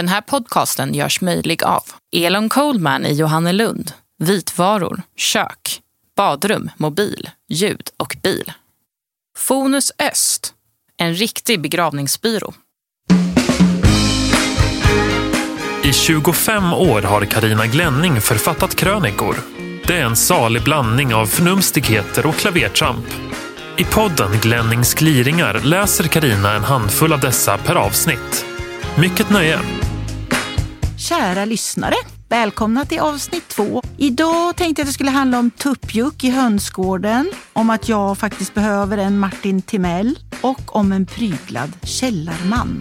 Den här podcasten görs möjlig av Elon Coldman i Johannelund, vitvaror, kök, badrum, mobil, ljud och bil. Fonus Öst, en riktig begravningsbyrå. I 25 år har Karina Glänning författat krönikor. Det är en salig blandning av förnumstigheter och klavertramp. I podden Glennings gliringar läser Karina en handfull av dessa per avsnitt. Mycket nöje! Kära lyssnare, välkomna till avsnitt två. Idag tänkte jag att det skulle handla om tuppjuck i hönsgården, om att jag faktiskt behöver en Martin Timell och om en pryglad källarman.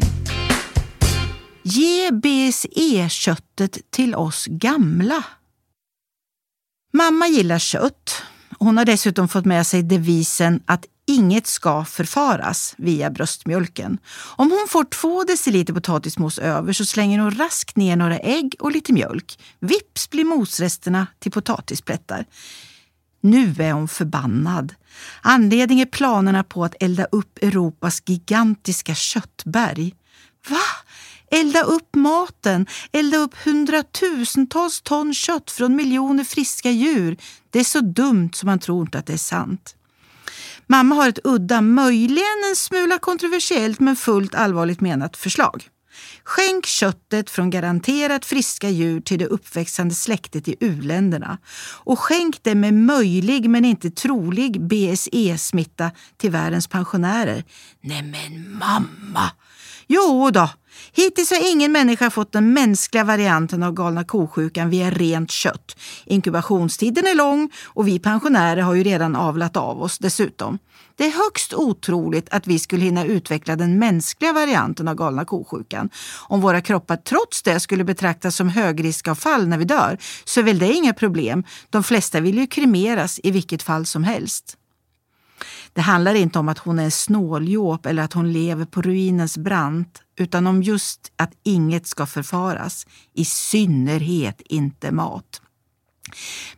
Ge BSE-köttet till oss gamla. Mamma gillar kött. Hon har dessutom fått med sig devisen att inget ska förfaras via bröstmjölken. Om hon får två deciliter potatismos över så slänger hon raskt ner några ägg och lite mjölk. Vips blir mosresterna till potatisplättar. Nu är hon förbannad. Anledningen är planerna på att elda upp Europas gigantiska köttberg. Va? Elda upp maten, elda upp hundratusentals ton kött från miljoner friska djur. Det är så dumt som man tror inte att det är sant. Mamma har ett udda, möjligen en smula kontroversiellt men fullt allvarligt menat förslag. Skänk köttet från garanterat friska djur till det uppväxande släktet i uländerna. Och skänk det med möjlig men inte trolig BSE-smitta till världens pensionärer. Nej men mamma! Jo då, Hittills har ingen människa fått den mänskliga varianten av galna ko-sjukan via rent kött. Inkubationstiden är lång och vi pensionärer har ju redan avlat av oss dessutom. Det är högst otroligt att vi skulle hinna utveckla den mänskliga varianten av galna ko-sjukan. Om våra kroppar trots det skulle betraktas som högriskavfall när vi dör så är väl det inga problem. De flesta vill ju kremeras i vilket fall som helst. Det handlar inte om att hon är snåljåp eller att hon lever på ruinens brant, utan om just att inget ska förfaras, i synnerhet inte mat.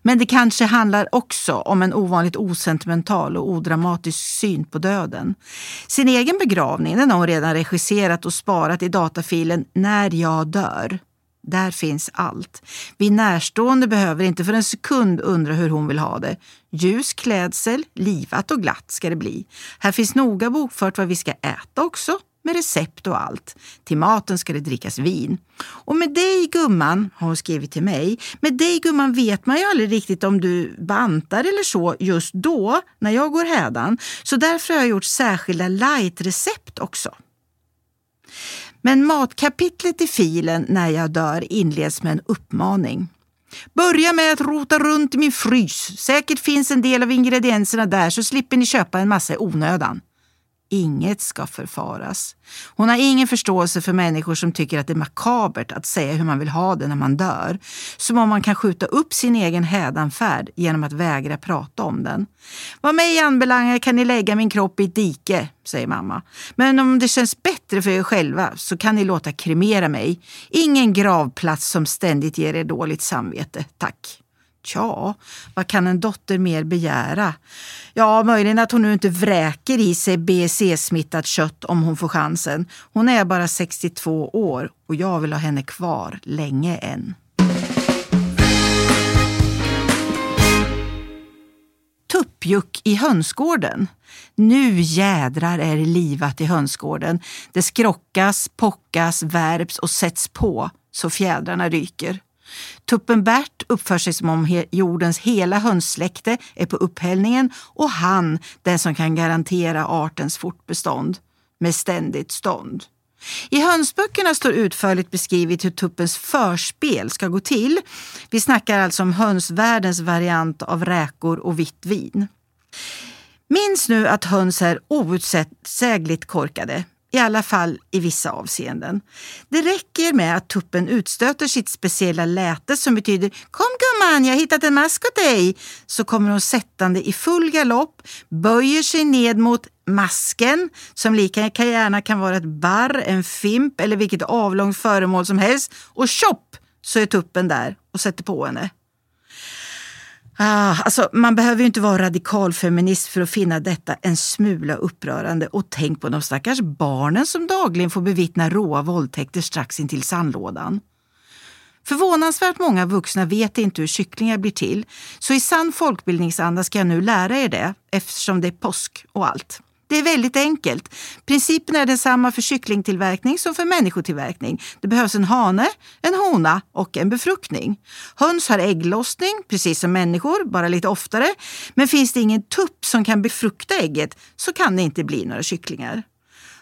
Men det kanske handlar också om en ovanligt osentimental och odramatisk syn på döden. Sin egen begravning den har hon redan regisserat och sparat i datafilen När jag dör. Där finns allt. Vi närstående behöver inte för en sekund undra hur hon vill ha det. Ljus klädsel, livat och glatt ska det bli. Här finns noga bokfört vad vi ska äta också, med recept och allt. Till maten ska det drickas vin. Och med dig gumman, har hon skrivit till mig, med dig gumman vet man ju aldrig riktigt om du bantar eller så just då, när jag går hädan. Så därför har jag gjort särskilda light-recept också. Men matkapitlet i filen När jag dör inleds med en uppmaning. Börja med att rota runt i min frys. Säkert finns en del av ingredienserna där så slipper ni köpa en massa i onödan. Inget ska förfaras. Hon har ingen förståelse för människor som tycker att det är makabert att säga hur man vill ha det när man dör. Som om man kan skjuta upp sin egen hädanfärd genom att vägra prata om den. Vad mig anbelangar kan ni lägga min kropp i ett dike, säger mamma. Men om det känns bättre för er själva så kan ni låta kremera mig. Ingen gravplats som ständigt ger er dåligt samvete, tack. Tja, vad kan en dotter mer begära? Ja, möjligen att hon nu inte vräker i sig BSE-smittat kött om hon får chansen. Hon är bara 62 år och jag vill ha henne kvar länge än. Tuppjuck i hönsgården. Nu jädrar är det livat i hönsgården. Det skrockas, pockas, värps och sätts på så fjädrarna ryker. Tuppen Bert uppför sig som om jordens hela hönssläkte är på upphällningen och han den som kan garantera artens fortbestånd med ständigt stånd. I hönsböckerna står utförligt beskrivet hur tuppens förspel ska gå till. Vi snackar alltså om hönsvärldens variant av räkor och vitt vin. Minns nu att höns är outsägligt korkade i alla fall i vissa avseenden. Det räcker med att tuppen utstöter sitt speciella läte som betyder Kom gumman, jag har hittat en mask åt dig. Så kommer hon sättande i full galopp, böjer sig ned mot masken som lika gärna kan vara ett barr, en fimp eller vilket avlångt föremål som helst och tjopp så är tuppen där och sätter på henne. Ah, alltså, man behöver ju inte vara radikalfeminist för att finna detta en smula upprörande. Och tänk på de stackars barnen som dagligen får bevittna råa våldtäkter strax intill sandlådan. Förvånansvärt många vuxna vet inte hur kycklingar blir till, så i sann folkbildningsanda ska jag nu lära er det eftersom det är påsk och allt. Det är väldigt enkelt. Principen är densamma för kycklingtillverkning som för människotillverkning. Det behövs en hane, en hona och en befruktning. Höns har ägglossning, precis som människor, bara lite oftare. Men finns det ingen tupp som kan befrukta ägget så kan det inte bli några kycklingar.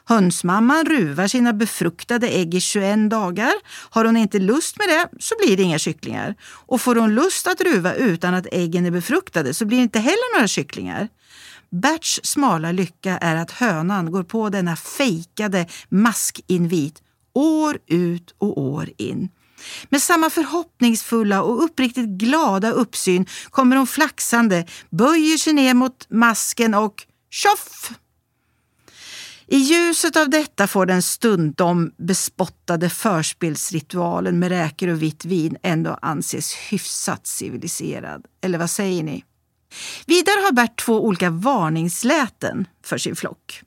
Hönsmamman ruvar sina befruktade ägg i 21 dagar. Har hon inte lust med det så blir det inga kycklingar. Och får hon lust att ruva utan att äggen är befruktade så blir det inte heller några kycklingar. Berts smala lycka är att hönan går på denna fejkade maskinvit år ut och år in. Med samma förhoppningsfulla och uppriktigt glada uppsyn kommer hon flaxande, böjer sig ner mot masken och tjoff! I ljuset av detta får den stundom bespottade förspelsritualen med räkor och vitt vin ändå anses hyfsat civiliserad. Eller vad säger ni? Vidare har Bert två olika varningsläten för sin flock.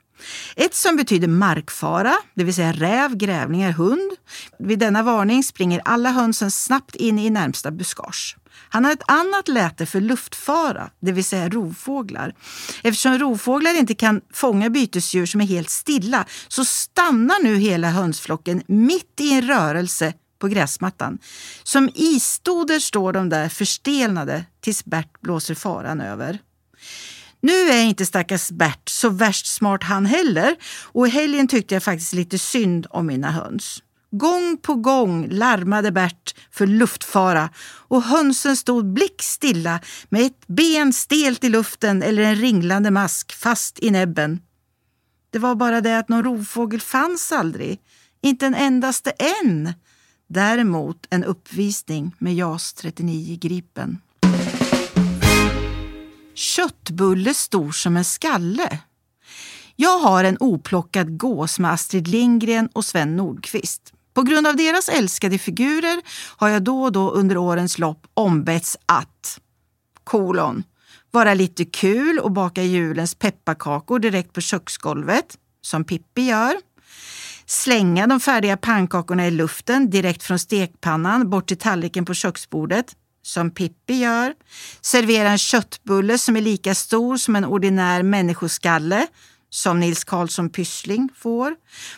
Ett som betyder markfara, det vill säga räv, grävlingar, hund. Vid denna varning springer alla hönsen snabbt in i närmsta buskage. Han har ett annat läte för luftfara, det vill säga rovfåglar. Eftersom rovfåglar inte kan fånga bytesdjur som är helt stilla så stannar nu hela hönsflocken mitt i en rörelse på gräsmattan. Som isstoder står de där förstelnade tills Bert blåser faran över. Nu är inte stackars Bert så värst smart han heller och i helgen tyckte jag faktiskt lite synd om mina höns. Gång på gång larmade Bert för luftfara och hönsen stod blickstilla med ett ben stelt i luften eller en ringlande mask fast i näbben. Det var bara det att någon rovfågel fanns aldrig. Inte en endaste en. Däremot en uppvisning med JAS 39 Gripen. Köttbulle stor som en skalle. Jag har en oplockad gås med Astrid Lindgren och Sven Nordqvist. På grund av deras älskade figurer har jag då och då under årens lopp ombetts att kolon, vara lite kul och baka julens pepparkakor direkt på köksgolvet, som Pippi gör. Slänga de färdiga pannkakorna i luften direkt från stekpannan bort till tallriken på köksbordet, som Pippi gör. Servera en köttbulle som är lika stor som en ordinär människoskalle, som Nils Karlsson Pyssling får.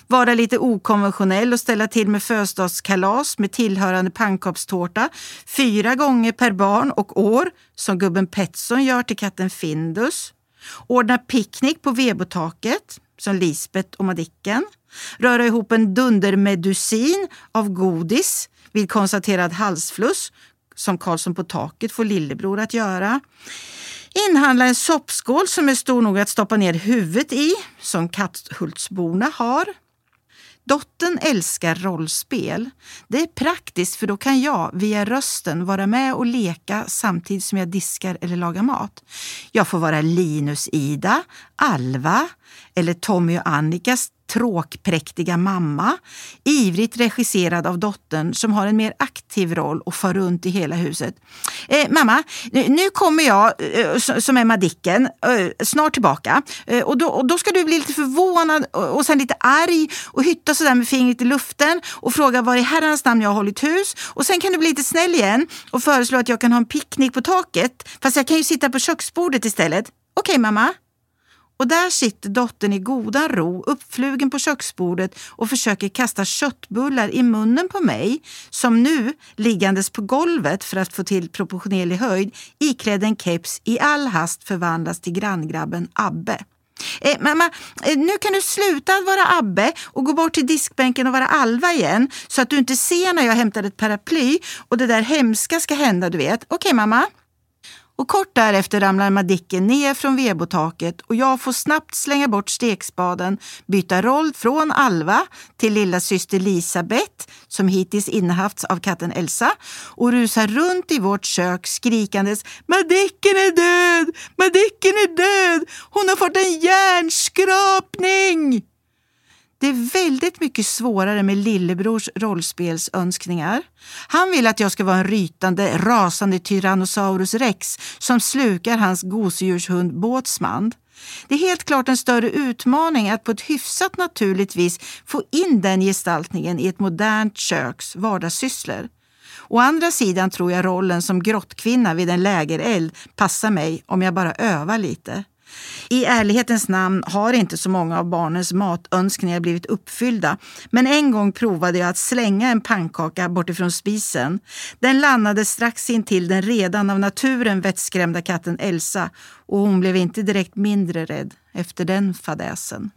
Vara lite okonventionell och ställa till med födelsedagskalas med tillhörande pannkakstårta fyra gånger per barn och år, som gubben Petsson gör till katten Findus. Ordna picknick på vebotaket, som Lisbet och Madicken. Röra ihop en dundermedusin av godis vid konstaterad halsfluss, som Karlsson på taket får lillebror att göra. Inhandla en soppskål som är stor nog att stoppa ner huvudet i, som Katthultsborna har. Dottern älskar rollspel. Det är praktiskt för då kan jag via rösten vara med och leka samtidigt som jag diskar eller lagar mat. Jag får vara Linus-Ida, Alva eller Tommy och Annikas tråkpräktiga mamma, ivrigt regisserad av dottern som har en mer aktiv roll och far runt i hela huset. Eh, mamma, nu kommer jag, eh, som är Madicken, eh, snart tillbaka. Eh, och, då, och då ska du bli lite förvånad och, och sen lite arg och hytta sådär med fingret i luften och fråga var i herrans namn jag har hållit hus. Och sen kan du bli lite snäll igen och föreslå att jag kan ha en picknick på taket. Fast jag kan ju sitta på köksbordet istället. Okej okay, mamma? Och där sitter dottern i goda ro, uppflugen på köksbordet och försöker kasta köttbullar i munnen på mig, som nu, liggandes på golvet för att få till proportionerlig höjd, iklädd en keps i all hast förvandlas till granngrabben Abbe. Eh, mamma, eh, nu kan du sluta vara Abbe och gå bort till diskbänken och vara Alva igen så att du inte ser när jag hämtar ett paraply och det där hemska ska hända, du vet. Okej, okay, mamma? Och kort därefter ramlar Madicken ner från vebotaket och jag får snabbt slänga bort stekspaden, byta roll från Alva till lilla syster Lisabeth som hittills innehafts av katten Elsa och rusa runt i vårt kök skrikandes Madicken är död! Madicken är död! Hon har fått en hjärnskrapning! Det är väldigt mycket svårare med lillebrors rollspelsönskningar. Han vill att jag ska vara en rytande, rasande Tyrannosaurus rex som slukar hans gosedjurshund Båtsman. Det är helt klart en större utmaning att på ett hyfsat naturligt vis få in den gestaltningen i ett modernt köks vardagssysslor. Å andra sidan tror jag rollen som grottkvinna vid en lägereld passar mig om jag bara övar lite. I ärlighetens namn har inte så många av barnens matönskningar blivit uppfyllda. Men en gång provade jag att slänga en pannkaka bortifrån spisen. Den landade strax intill den redan av naturen vettskrämda katten Elsa och hon blev inte direkt mindre rädd efter den fadäsen.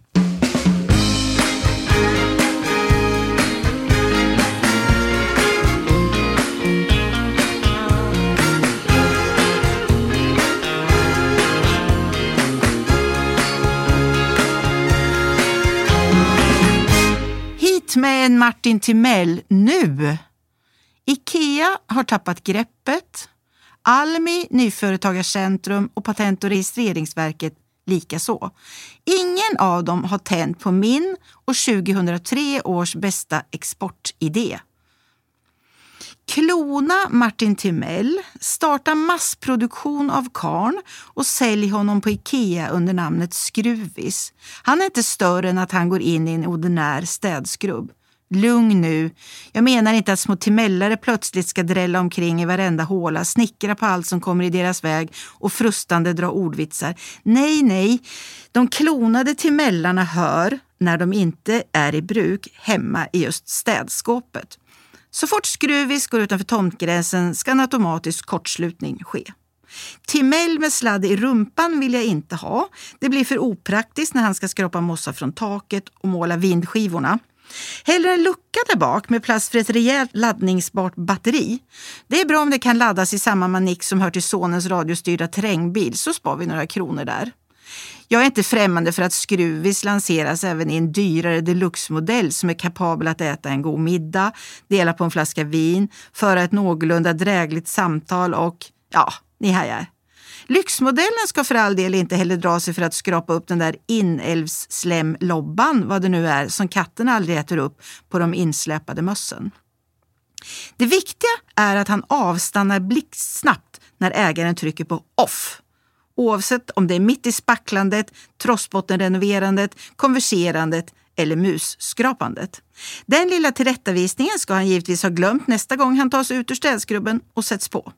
Med Martin Timell nu! Ikea har tappat greppet. Almi, Nyföretagarcentrum och Patent och registreringsverket likaså. Ingen av dem har tänt på min och 2003 års bästa exportidé. Klona Martin Timell, starta massproduktion av karn och sälj honom på Ikea under namnet Skruvis. Han är inte större än att han går in i en ordinär städskrubb. Lugn nu. Jag menar inte att små timellare plötsligt ska drälla omkring i varenda håla, snickra på allt som kommer i deras väg och frustande dra ordvitsar. Nej, nej. De klonade timellarna hör, när de inte är i bruk, hemma i just städskåpet. Så fort skruvis går utanför tomtgränsen ska en automatisk kortslutning ske. Timell med sladd i rumpan vill jag inte ha. Det blir för opraktiskt när han ska skrapa mossa från taket och måla vindskivorna. Hellre en lucka där bak med plats för ett rejält laddningsbart batteri. Det är bra om det kan laddas i samma manik som hör till sonens radiostyrda terrängbil så spar vi några kronor där. Jag är inte främmande för att Skruvis lanseras även i en dyrare deluxe-modell som är kapabel att äta en god middag, dela på en flaska vin, föra ett någorlunda drägligt samtal och ja, ni hajar. Lyxmodellen ska för all del inte heller dra sig för att skrapa upp den där inälvsslemlobban, vad det nu är, som katten aldrig äter upp på de insläpade mössen. Det viktiga är att han avstannar blixtsnabbt när ägaren trycker på off oavsett om det är mitt i spacklandet, trossbottenrenoverandet, konverserandet eller musskrapandet. Den lilla tillrättavisningen ska han givetvis ha glömt nästa gång han tas ut ur städskrubben och sätts på.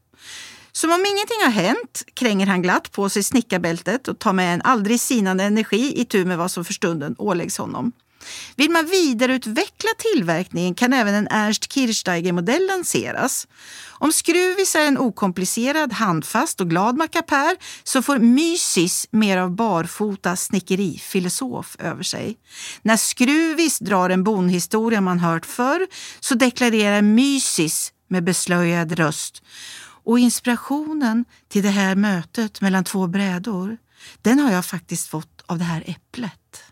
Som om ingenting har hänt kränger han glatt på sig snickarbältet och tar med en aldrig sinande energi i tur med vad som för stunden åläggs honom. Vill man vidareutveckla tillverkningen kan även en Ernst Kirchsteiger-modell lanseras. Om Skruvis är en okomplicerad, handfast och glad mackapär så får Mysis mer av barfota snickerifilosof över sig. När Skruvis drar en bonhistoria man hört förr så deklarerar Mysis med beslöjad röst och inspirationen till det här mötet mellan två brädor, den har jag faktiskt fått av det här äpplet.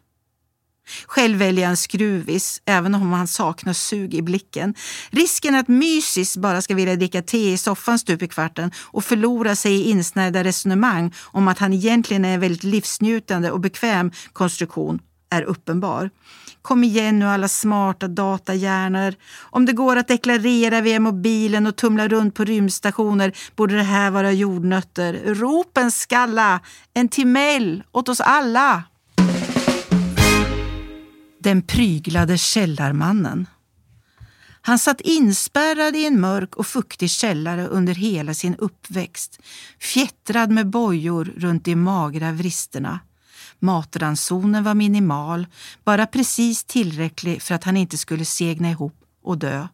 Själv väljer jag en skruvis, även om han saknar sug i blicken. Risken att Mysis bara ska vilja dricka te i soffan stup i kvarten och förlora sig i insnärjda resonemang om att han egentligen är en väldigt livsnjutande och bekväm konstruktion är uppenbar. Kom igen nu alla smarta datahjärnor. Om det går att deklarera via mobilen och tumla runt på rymdstationer borde det här vara jordnötter. Ropen skalla! En timell åt oss alla! Den pryglade källarmannen. Han satt inspärrad i en mörk och fuktig källare under hela sin uppväxt, fjättrad med bojor runt de magra vristerna. Matransonen var minimal, bara precis tillräcklig för att han inte skulle segna ihop och dö.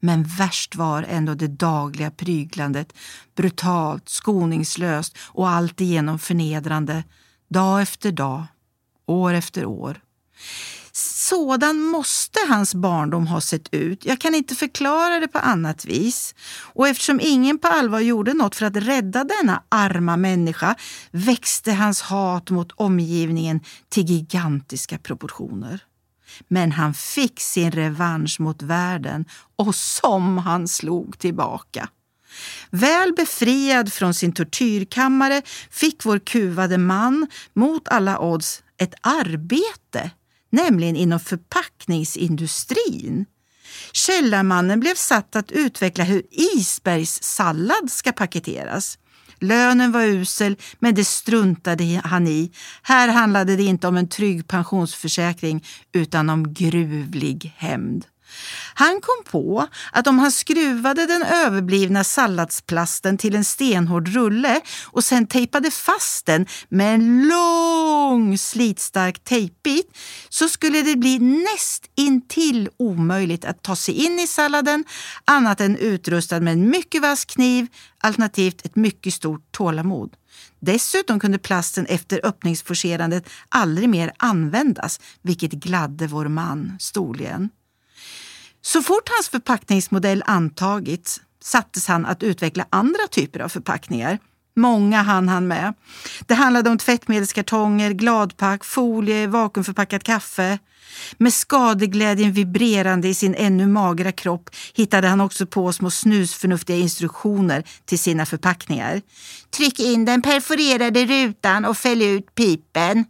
Men värst var ändå det dagliga pryglandet, brutalt, skoningslöst och alltigenom förnedrande, dag efter dag, år efter år. Sådan måste hans barndom ha sett ut. Jag kan inte förklara det på annat vis. Och eftersom ingen på allvar gjorde något för att rädda denna arma människa växte hans hat mot omgivningen till gigantiska proportioner. Men han fick sin revansch mot världen och som han slog tillbaka. Väl befriad från sin tortyrkammare fick vår kuvade man mot alla odds ett arbete nämligen inom förpackningsindustrin. Källarmannen blev satt att utveckla hur isbergssallad ska paketeras. Lönen var usel, men det struntade han i. Här handlade det inte om en trygg pensionsförsäkring utan om gruvlig hämnd. Han kom på att om han skruvade den överblivna salladsplasten till en stenhård rulle och sen tejpade fast den med en lång slitstark tejpbit så skulle det bli näst intill omöjligt att ta sig in i salladen annat än utrustad med en mycket vass kniv alternativt ett mycket stort tålamod. Dessutom kunde plasten efter öppningsforcerandet aldrig mer användas, vilket gladde vår man storligen. Så fort hans förpackningsmodell antagits sattes han att utveckla andra typer av förpackningar. Många hann han med. Det handlade om tvättmedelskartonger, gladpack, folie, vakuumförpackat kaffe. Med skadeglädjen vibrerande i sin ännu magra kropp hittade han också på små snusförnuftiga instruktioner till sina förpackningar. Tryck in den perforerade rutan och fäll ut pipen.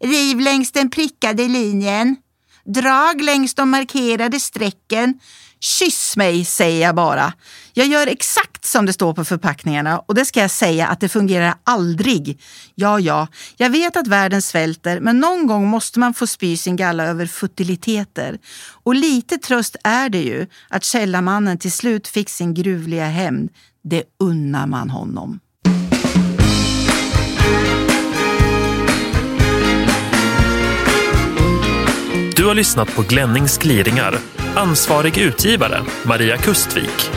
Riv längs den prickade linjen. Drag längs de markerade strecken. Kyss mig, säger jag bara. Jag gör exakt som det står på förpackningarna och det ska jag säga att det fungerar aldrig. Ja, ja, jag vet att världen svälter men någon gång måste man få spy sin galla över futiliteter. Och lite tröst är det ju att källarmannen till slut fick sin gruvliga hämnd. Det unnar man honom. Du har lyssnat på Glennings gliringar. Ansvarig utgivare, Maria Kustvik.